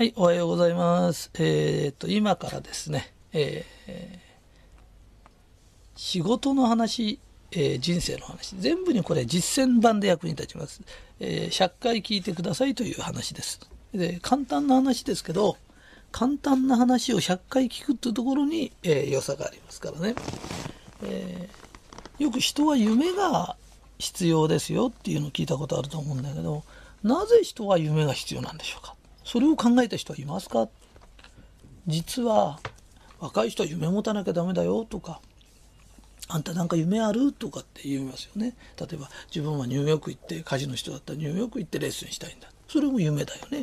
はい、おはようございます。えーっと、今からですね、えー仕事の話、えー人生の話、全部にこれ実践版で役に立ちます。えー100回聞いてくださいという話です。で、簡単な話ですけど、簡単な話を100回聞くっていうところに、えー良さがありますからね。えーよく人は夢が必要ですよっていうのを聞いたことあると思うんだけど、なぜ人は夢が必要なんでしょうか？それを考えた人はいますか？実は若い人は夢持たなきゃダメだよとかあんたなんか夢ある？とかって言いますよね。例えば自分はニューヨーク行って家事の人だったらニューヨーク行ってレッスンしたいんだ。それも夢だよね。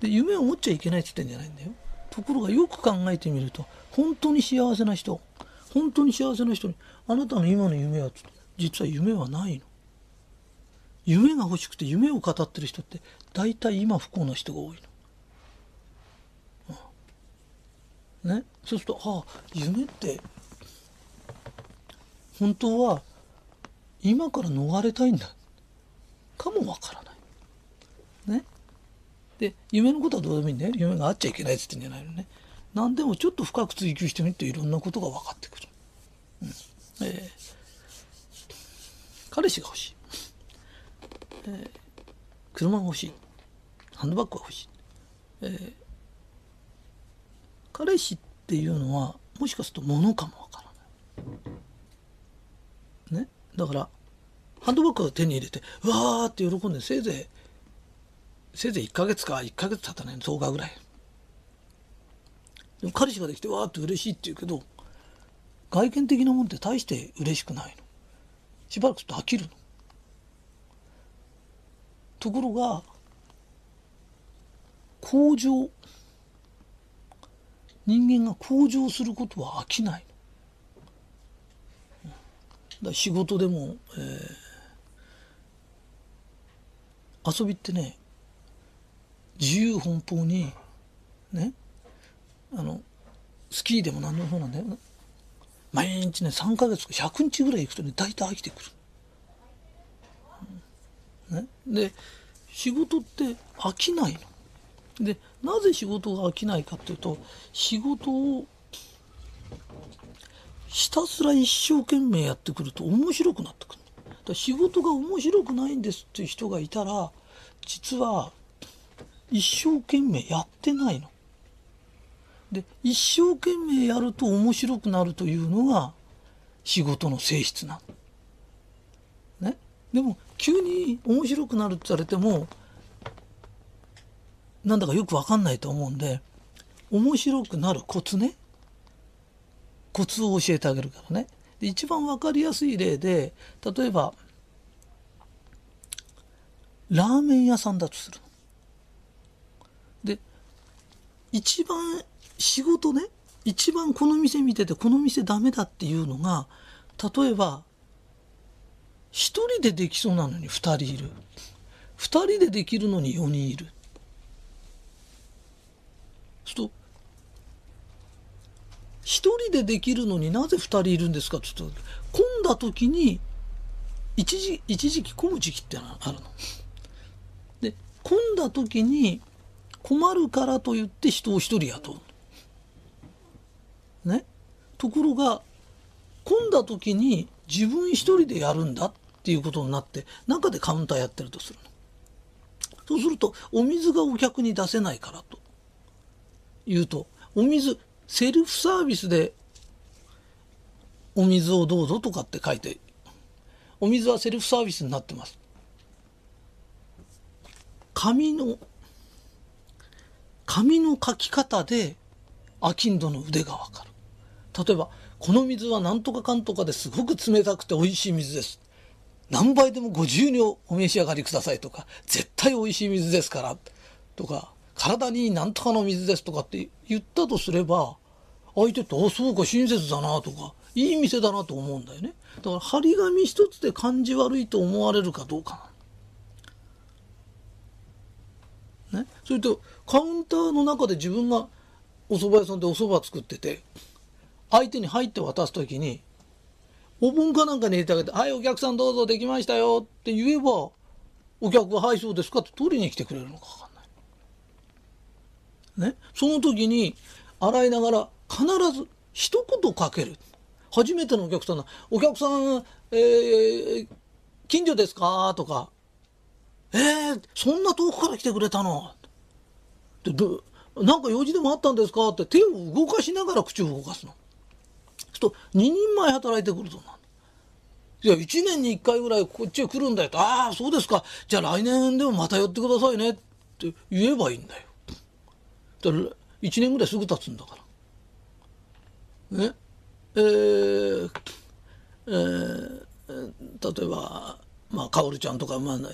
で夢を持っちゃいけないって言ってんじゃないんだよ。ところがよく考えてみると本当に幸せな人本当に幸せな人にあなたの今の夢は実は夢はないの。夢が欲しくて夢を語ってる人って大体今不幸な人が多いの。ね、そうするとああ夢って本当は今から逃れたいんだかもわからない。ね。で夢のことはどうでもいいんだよ夢があっちゃいけないっつってんじゃないのね。何でもちょっと深く追求してみるといろんなことが分かってくる。うんえー彼氏が欲しい。車が欲しい。ハンドバッグが欲しい、えー彼氏っていうのはもしかすると物かもわからない。ね？だからハンドバッグを手に入れてうわーって喜んでせいぜいせいぜい1ヶ月か1ヶ月経たないの。10日ぐらい。でも彼氏ができてわーって嬉しいって言うけど外見的なもんって大して嬉しくないの。しばらくすると飽きるの。ところが向上。人間が向上することは飽きない。だ仕事でも、えー遊びってね自由奔放にねあのスキーでも何でもそうなんだよ。毎日ね3ヶ月か100日ぐらい行くとね大体飽きてくる。ね、で仕事って飽きないの。でなぜ仕事が飽きないかっていうと仕事をひたすら一生懸命やってくると面白くなってくるだ仕事が面白くないんですっていう人がいたら実は一生懸命やってないの。で一生懸命やると面白くなるというのが仕事の性質なの。でも急に面白くなるって言われてもなんだかよくわかんないと思うんで面白くなるコツね。コツを教えてあげるからね。一番わかりやすい例で例えばラーメン屋さんだとするで一番仕事ね一番この店見ててこの店ダメだっていうのが例えば一人でできそうなのに二人いる二人でできるのに四人いるそうすると一人でできるのになぜ二人いるんですか？って言った混んだ時に一時一時期混む時期ってのあるの。で混んだ時に困るからと言って人を一人雇う。ね？ところが混んだ時に自分一人でやるんだっていうことになって中でカウンターやってるとするの。そうするとお水がお客に出せないからと言うとお水セルフサービスでお水をどうぞとかって書いてお水はセルフサービスになってます。紙の紙の書き方でアキンドの腕がわかる。例えばこの水は何とかかんとかですごく冷たくて美味しい水です。何倍でもご自由にお召し上がりくださいとか、絶対美味しい水ですから、とか、体になんとかの水ですとかって言ったとすれば、相手って、あ、そうか、親切だなとか、いい店だなと思うんだよね。だから、張り紙一つで感じ悪いと思われるかどうかな。ね。それと、カウンターの中で自分がお蕎麦屋さんでお蕎麦作ってて、相手に入って渡す時に、お盆かなんかに入れてあげて、はい、お客さんどうぞできましたよって言えば、お客が、はい、そうですかって取りに来てくれるのかわかんない。ね。その時に、洗いながら必ず一言かける。初めてのお客さんが、お客さん、えー、近所ですか？とか、えー、そんな遠くから来てくれたの？でどなんか用事でもあったんですか？って手を動かしながら口を動かすの。と2人前働いてくるといや、1年に1回ぐらいこっちへ来るんだよと。ああ、そうですか。じゃあ来年でもまた寄ってくださいねって言えばいいんだよ。だ1年ぐらいすぐ経つんだから。ね。えー、えー、例えば、まあ、かおるちゃんとか、まあ、ね、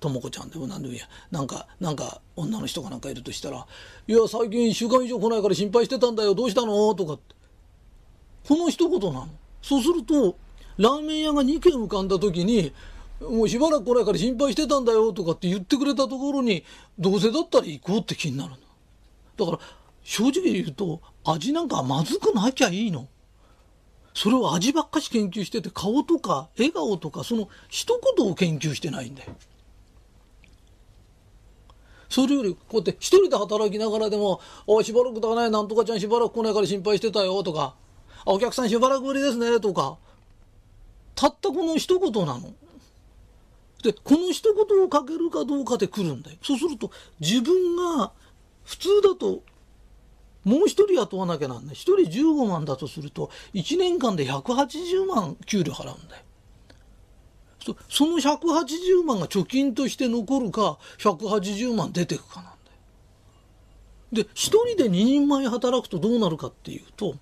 ともこちゃんでも何でもいいや。なんか、なんか、女の人がなんかいるとしたら、いや、最近1週間以上来ないから心配してたんだよ。どうしたの？とかって。この一言なの。そうすると、ラーメン屋が2軒浮かんだ時に、もうしばらく来ないから心配してたんだよとかって言ってくれたところに、どうせだったら行こうって気になるの。だから、正直言うと、味なんかまずくなきゃいいの。それを味ばっかし研究してて、顔とか笑顔とか、その一言を研究してないんだよ。それより、こうやって一人で働きながらでも、おしばらくだね、なんとかちゃんしばらく来ないから心配してたよとか、お客さんしばらくぶりですね、とか、たったこの一言なの。で、この一言をかけるかどうかで来るんだよ。そうすると、自分が、普通だと、もう一人雇わなきゃなんない。一人15万だとすると、1年間で180万給料払うんだよ。その180万が貯金として残るか、180万出てくかなんだよ。で、一人で2人前働くとどうなるかっていうと、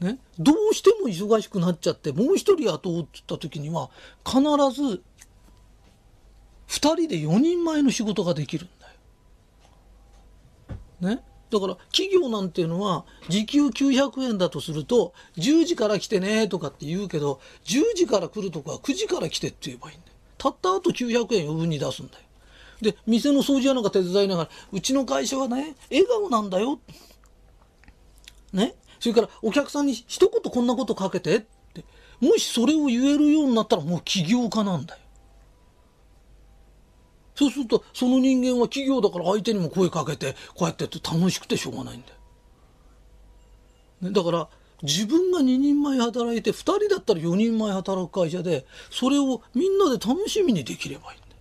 ね、どうしても忙しくなっちゃって、もう一人雇おうって言った時には、必ず、二人で4人前の仕事ができるんだよ。ね。だから企業なんていうのは時給900円だとすると10時から来てねとかって言うけど10時から来るとか9時から来てって言えばいいんだよ。たった後900円余分に出すんだよ。で、店の掃除屋なんか手伝いながら、うちの会社はね、笑顔なんだよ。ね。それからお客さんに一言こんなことかけてって、もしそれを言えるようになったらもう起業家なんだよ。そうすると、その人間は企業だから相手にも声かけて、こうやってやって楽しくてしょうがないんだよ。ね、だから、自分が2人前働いて、2人だったら4人前働く会社で、それをみんなで楽しみにできればいいんだよ。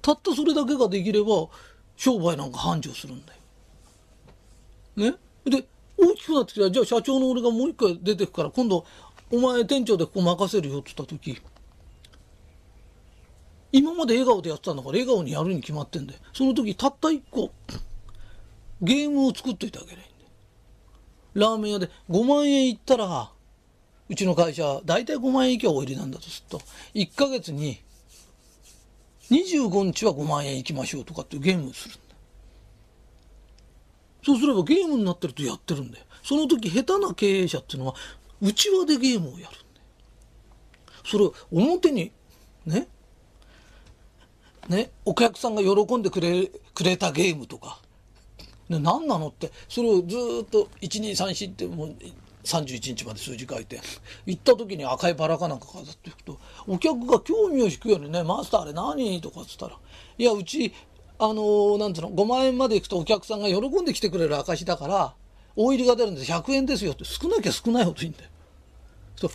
たったそれだけができれば、商売なんか繁盛するんだよ。ね？で、大きくなってきた、じゃあ社長の俺がもう一回出てくから、今度、お前店長でここ任せるよって言った時、今まで笑顔でやってたんだから笑顔にやるに決まってんだよ。その時たった一個、ゲームを作っといてあげないんだよ。ラーメン屋で5万円いったら、うちの会社、だいたい5万円以下お入りなんだとすると、1ヶ月に25日は5万円行きましょうとかっていうゲームをする。そうすればゲームになってるとやってるんだよ。その時下手な経営者っていうのは、内輪でゲームをやるんだよ。それを表に、ね、ね、お客さんが喜んでくれくれたゲームとか、ね、何なのってそれをずっと1234ってもう31日まで数字書いて行った時に赤いバラかなんか飾っていくとお客が興味を引くようにね「マスターあれ何?」とかっつったら「いやうちあのー、なんつうの5万円まで行くとお客さんが喜んで来てくれる証だから大入りが出るんで100円ですよ」って少なきゃ少ないほどいいんだよ。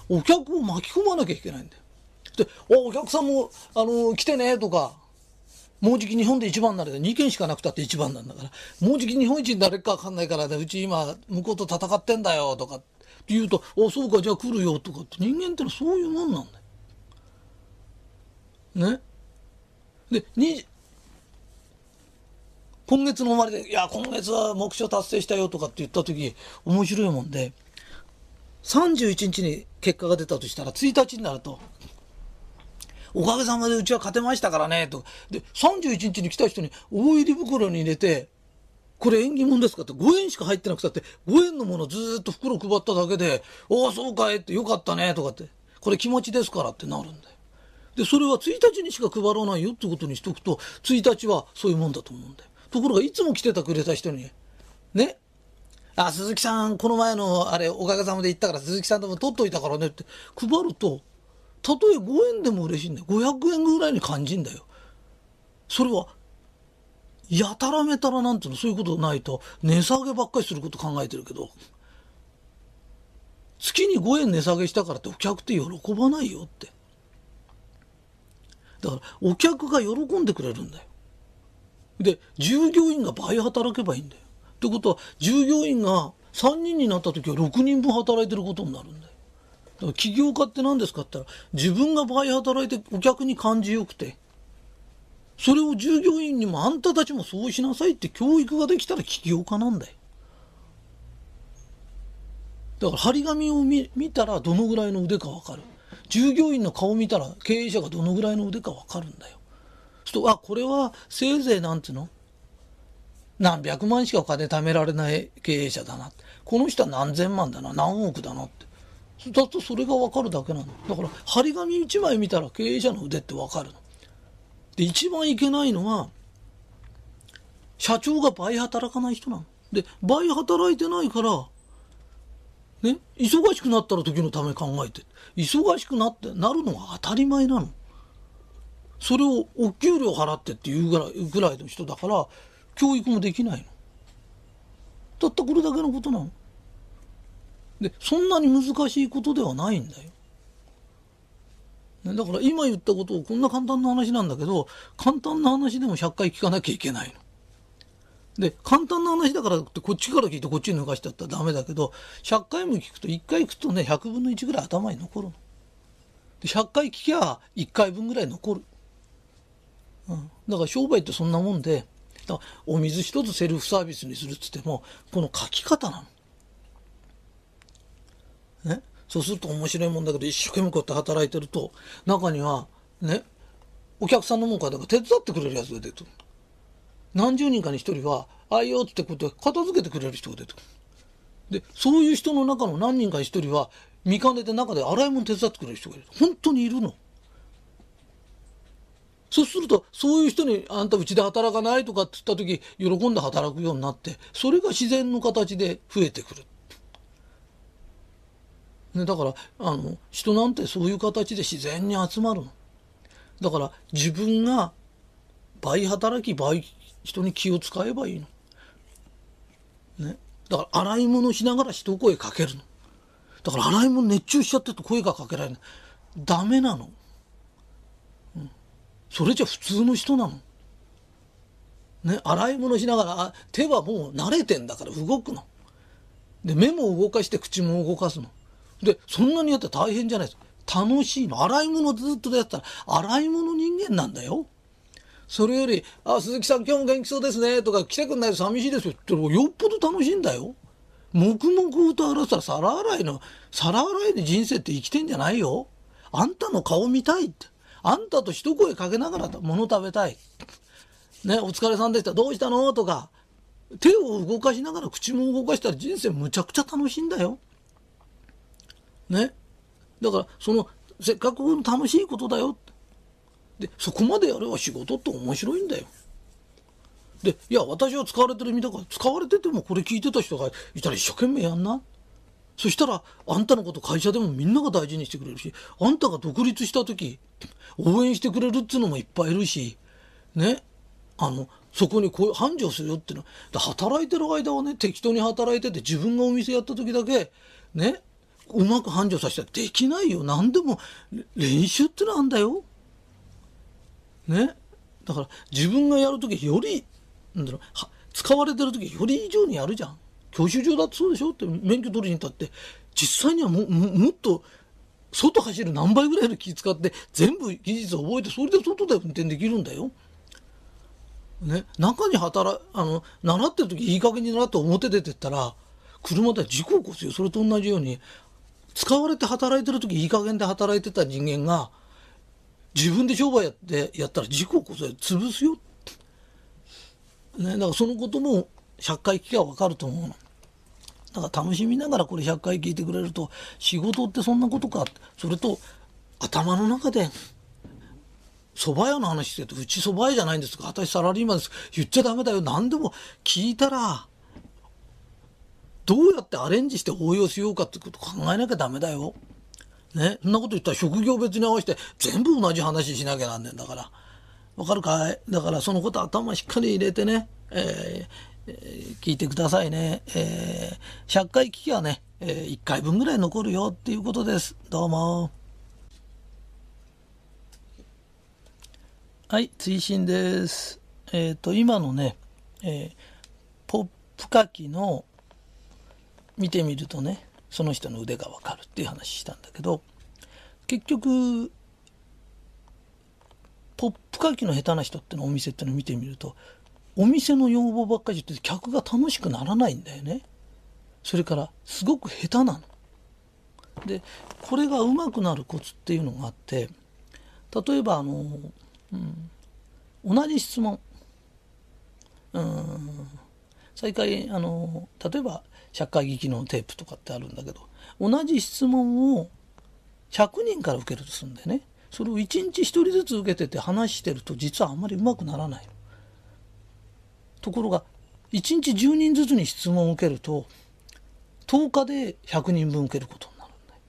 お客を巻き込まなきゃいけないんだよ。でおお客さんも、あのー、来てねとかもうじき日本で一番になれた2件しかなくたって一番なんだからもうじき日本一になれるか分かんないからねうち今向こうと戦ってんだよとかって言うと「おそうかじゃあ来るよ」とかって人間ってのはそういうもんなんだよ。ね。でに今月の終わりで「いや今月は目標達成したよ」とかって言った時面白いもんで31日に結果が出たとしたら1日になるとおかげさまでうちは勝てましたからね、と。で、31日に来た人に大入り袋に入れて、これ縁起物ですかって5円しか入ってなくたって5円のものずっと袋配っただけで、おお、そうかいってよかったね、とかって。これ気持ちですからってなるんだよ。で、それは1日にしか配らないよってことにしとくと、1日はそういうもんだと思うんだよ。ところが、いつも来てたくれた人に、ね、あ、鈴木さん、この前のあれ、おかげさまで行ったから鈴木さんでも取っといたからねって配ると、たとえ5円でも嬉しいんだよ。500円ぐらいに感じんだよ。それは、やたらめたらなんていうの、そういうことないと、値下げばっかりすること考えてるけど、月に5円値下げしたからってお客って喜ばないよって。だから、お客が喜んでくれるんだよ。で、従業員が倍働けばいいんだよ。ってことは、従業員が3人になった時は6人分働いてることになるんだよ。だから起業家って何ですかって言ったら、自分が倍働いてお客に感じよくて、それを従業員にもあんたたちもそうしなさいって教育ができたら起業家なんだよ。だから張り紙を見たらどのぐらいの腕かわかる。従業員の顔見たら経営者がどのぐらいの腕かわかるんだよ。そうと、あ、これはせいぜいなんていうの？何百万しかお金貯められない経営者だな。この人は何千万だな、何億だなって。だとそれがわかるだけなの。だから、張り紙一枚見たら経営者の腕ってわかるの。で、一番いけないのは、社長が倍働かない人なの。で、倍働いてないから、ね、忙しくなったら時のため考えて、忙しくなって、なるのが当たり前なの。それをお給料払ってっていうぐらいぐらいの人だから、教育もできないの。たったこれだけのことなの。で、そんなに難しいことではないんだよ。だから今言ったことをこんな簡単な話なんだけど、簡単な話でも100回聞かなきゃいけないの。で、簡単な話だからってこっちから聞いてこっちに抜かしちゃったらダメだけど、100回も聞くと1回聞くとね、100分の1ぐらい頭に残るの。で、100回聞きゃ1回分ぐらい残る。だから商売ってそんなもんで、だお水一つセルフサービスにするっつっても、この書き方なの。ね？そうすると面白いもんだけど、一生懸命こうやって働いてると、中には、ね、お客さんのもんから手伝ってくれるやつが出てくる。何十人かに一人は、あいよってこうやって片付けてくれる人が出てくる。で、そういう人の中の何人かに一人は、見かねて中で洗い物手伝ってくれる人がいる。本当にいるの。そうすると、そういう人に、あんたうちで働かないとかって言った時、喜んで働くようになって、それが自然の形で増えてくる。ね、だから、あの、人なんてそういう形で自然に集まるの。だから、自分が倍働き、倍人に気を使えばいいの。ね。だから、洗い物しながら一声かけるの。だから、洗い物熱中しちゃってと声がかけられない。ダメなの。それじゃ普通の人なの？ね、洗い物しながら、手はもう慣れてんだから動くの。で、目も動かして口も動かすの。で、そんなにやって大変じゃないです。楽しいの。洗い物ずっとやったら、洗い物人間なんだよ。それより、あ、鈴木さん今日も元気そうですね、とか、来てくんないと寂しいですよってよっぽど楽しいんだよ。黙々と洗ったら皿洗いの、皿洗いで人生って生きてんじゃないよ。あんたの顔見たいって。あんたと一声かけながら物食べたい。ね、お疲れさんでした。どうしたの？とか、手を動かしながら口も動かしたら人生むちゃくちゃ楽しいんだよ。ね。だから、その、せっかく楽しいことだよ。で、そこまでやれば仕事って面白いんだよ。で、いや、私は使われてる身だから、使われててもこれ聞いてた人がいたら一生懸命やんな。そしたら、あんたのこと会社でもみんなが大事にしてくれるし、あんたが独立した時、応援してくれるっていうのもいっぱいいるし、ね。あの、そこにこう繁盛するよっていうのは、働いてる間はね、適当に働いてて自分がお店やった時だけ、ね、うまく繁盛させたらできないよ。何でも練習ってのあんだよ。ね。だから自分がやる時より、なんだろう、使われてる時より以上にやるじゃん。教習所だってそうでしょ？って免許取りに行ったって、実際にはももっと外走る何倍ぐらいの気使って全部技術を覚えてそれで外で運転できるんだよ。ね、中に働あの習ってる時いい加減に習って表出てったら車で事故起こすよそれと同じように使われて働いてる時いい加減で働いてた人間が自分で商売やってやったら事故起こそ潰すよ。ね、だからそのことも100回聞けば分かると思うの。だから楽しみながらこれ100回聞いてくれると仕事ってそんなことか。それと頭の中で蕎麦屋の話してるとうち蕎麦屋じゃないんですか。私サラリーマンです。言っちゃダメだよ。何でも聞いたらどうやってアレンジして応用しようかってこと考えなきゃダメだよ。ね、そんなこと言ったら職業別に合わせて全部同じ話しなきゃなんねんだから。わかるかい？だからそのこと頭しっかり入れてね、えーえー、聞いてくださいね。えー、100回聞きはね、えー、1回分ぐらい残るよっていうことです。どうも。はい、追伸です。えっ、ー、と、今のね、えー、ポップ書きの見てみるとねその人の腕がわかるっていう話したんだけど結局ポップ書きの下手な人ってのお店ってのを見てみるとお店の要望ばっかり言って客が楽しくならないんだよね。それからすごく下手なの。でこれがうまくなるコツっていうのがあって例えばあの、うん、同じ質問。うん。再開あの例えば社会劇のテープとかってあるんだけど同じ質問を100人から受けるとするんだよね。それを1日1人ずつ受けてて話してると実はあんまりうまくならないところが1日10人ずつに質問を受けると10日で100人分受けることになるんだよ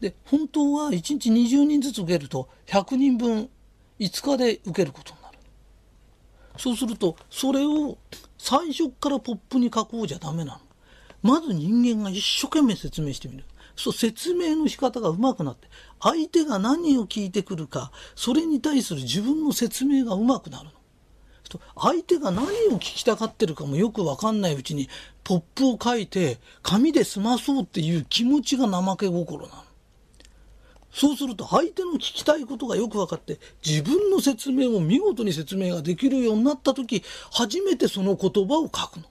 で本当は1日20人ずつ受けると100人分5日で受けることになるそうするとそれを最初からポップに書こうじゃダメなの。まず人間が一生懸命説明してみる。そう、説明の仕方が上手くなって、相手が何を聞いてくるか、それに対する自分の説明が上手くなるの。相手が何を聞きたがってるかもよくわかんないうちに、ポップを書いて、紙で済まそうっていう気持ちが怠け心なの。そうすると相手の聞きたいことがよく分かって自分の説明も見事に説明ができるようになった時初めてその言葉を書くの。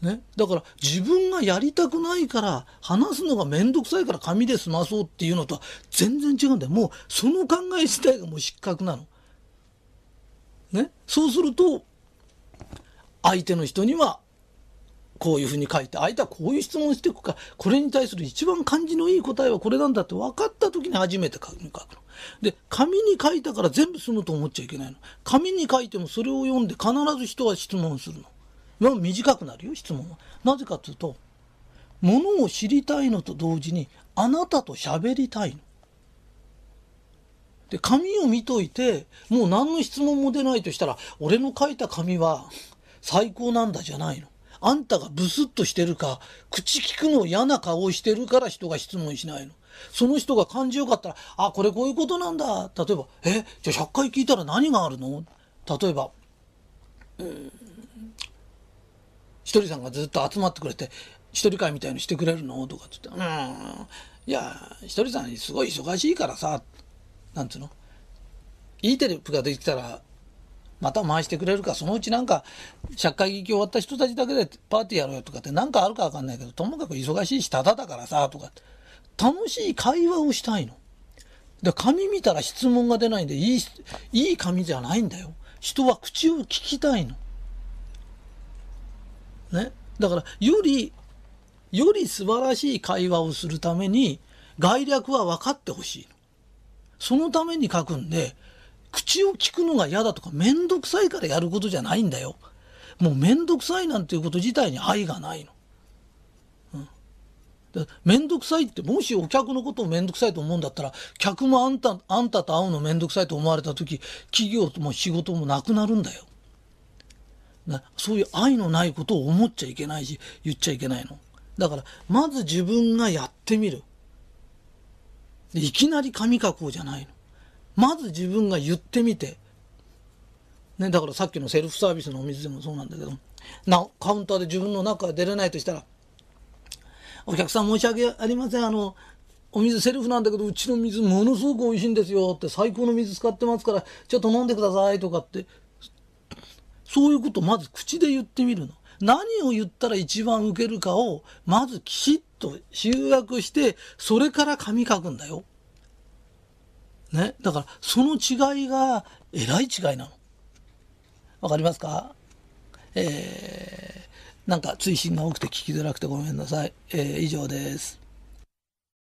ね、だから自分がやりたくないから話すのが面倒くさいから紙で済まそうっていうのとは全然違うんだよ。もうその考え自体がもう失格なの。ね、そうすると相手の人にはこういうふうに書いて、相手はこういう質問していくか、これに対する一番感じのいい答えはこれなんだって分かった時に初めて書くの。で、紙に書いたから全部済むと思っちゃいけないの。紙に書いてもそれを読んで必ず人は質問するの。短くなるよ、質問は。なぜかというと、ものを知りたいのと同時に、あなたと喋りたいの。で、紙を見といて、もう何の質問も出ないとしたら、俺の書いた紙は最高なんだじゃないの。あんたがブスッとしてるか、口聞くの嫌な顔してるから人が質問しないの。その人が感じよかったら、あ、これこういうことなんだ。例えば、え、じゃあ100回聞いたら何があるの？例えば、うん、ひとりさんがずっと集まってくれて、一人会みたいにしてくれるの？とかって言って、うん、いや、ひとりさんすごい忙しいからさ、なんつうの？いいテレビができたらまた回してくれるか、そのうちなんか、社会劇終わった人たちだけでパーティーやろうよとかって何かあるかわかんないけど、ともかく忙しいし、ただだからさ、とか楽しい会話をしたいの。で、紙見たら質問が出ないんで、いい、いい紙じゃないんだよ。人は口を聞きたいの。ね？だから、より、より素晴らしい会話をするために、概略は分かってほしいの。そのために書くんで、口を聞くのが嫌だとか、めんどくさいからやることじゃないんだよ。もうめんどくさいなんていうこと自体に愛がないの。うん。めんどくさいって、もしお客のことをめんどくさいと思うんだったら、客もあんた、あんたと会うのめんどくさいと思われた時、企業も仕事もなくなるんだよ。なそういう愛のないことを思っちゃいけないし、言っちゃいけないの。だから、まず自分がやってみる。いきなり紙書こうじゃないの。まず自分が言ってみて、ね、だからさっきのセルフサービスのお水でもそうなんだけど、な、カウンターで自分の中が出れないとしたら、お客さん申し訳ありません、あの、お水セルフなんだけど、うちの水ものすごく美味しいんですよ。って、最高の水使ってますから、ちょっと飲んでくださいとかって、そういうことまず口で言ってみるの。何を言ったら一番受けるかを、まずきちっと集約して、それから紙書くんだよ。ね？だから、その違いが、えらい違いなの。わかりますか？えー、なんか追伸が多くて聞きづらくてごめんなさい。えー、以上です。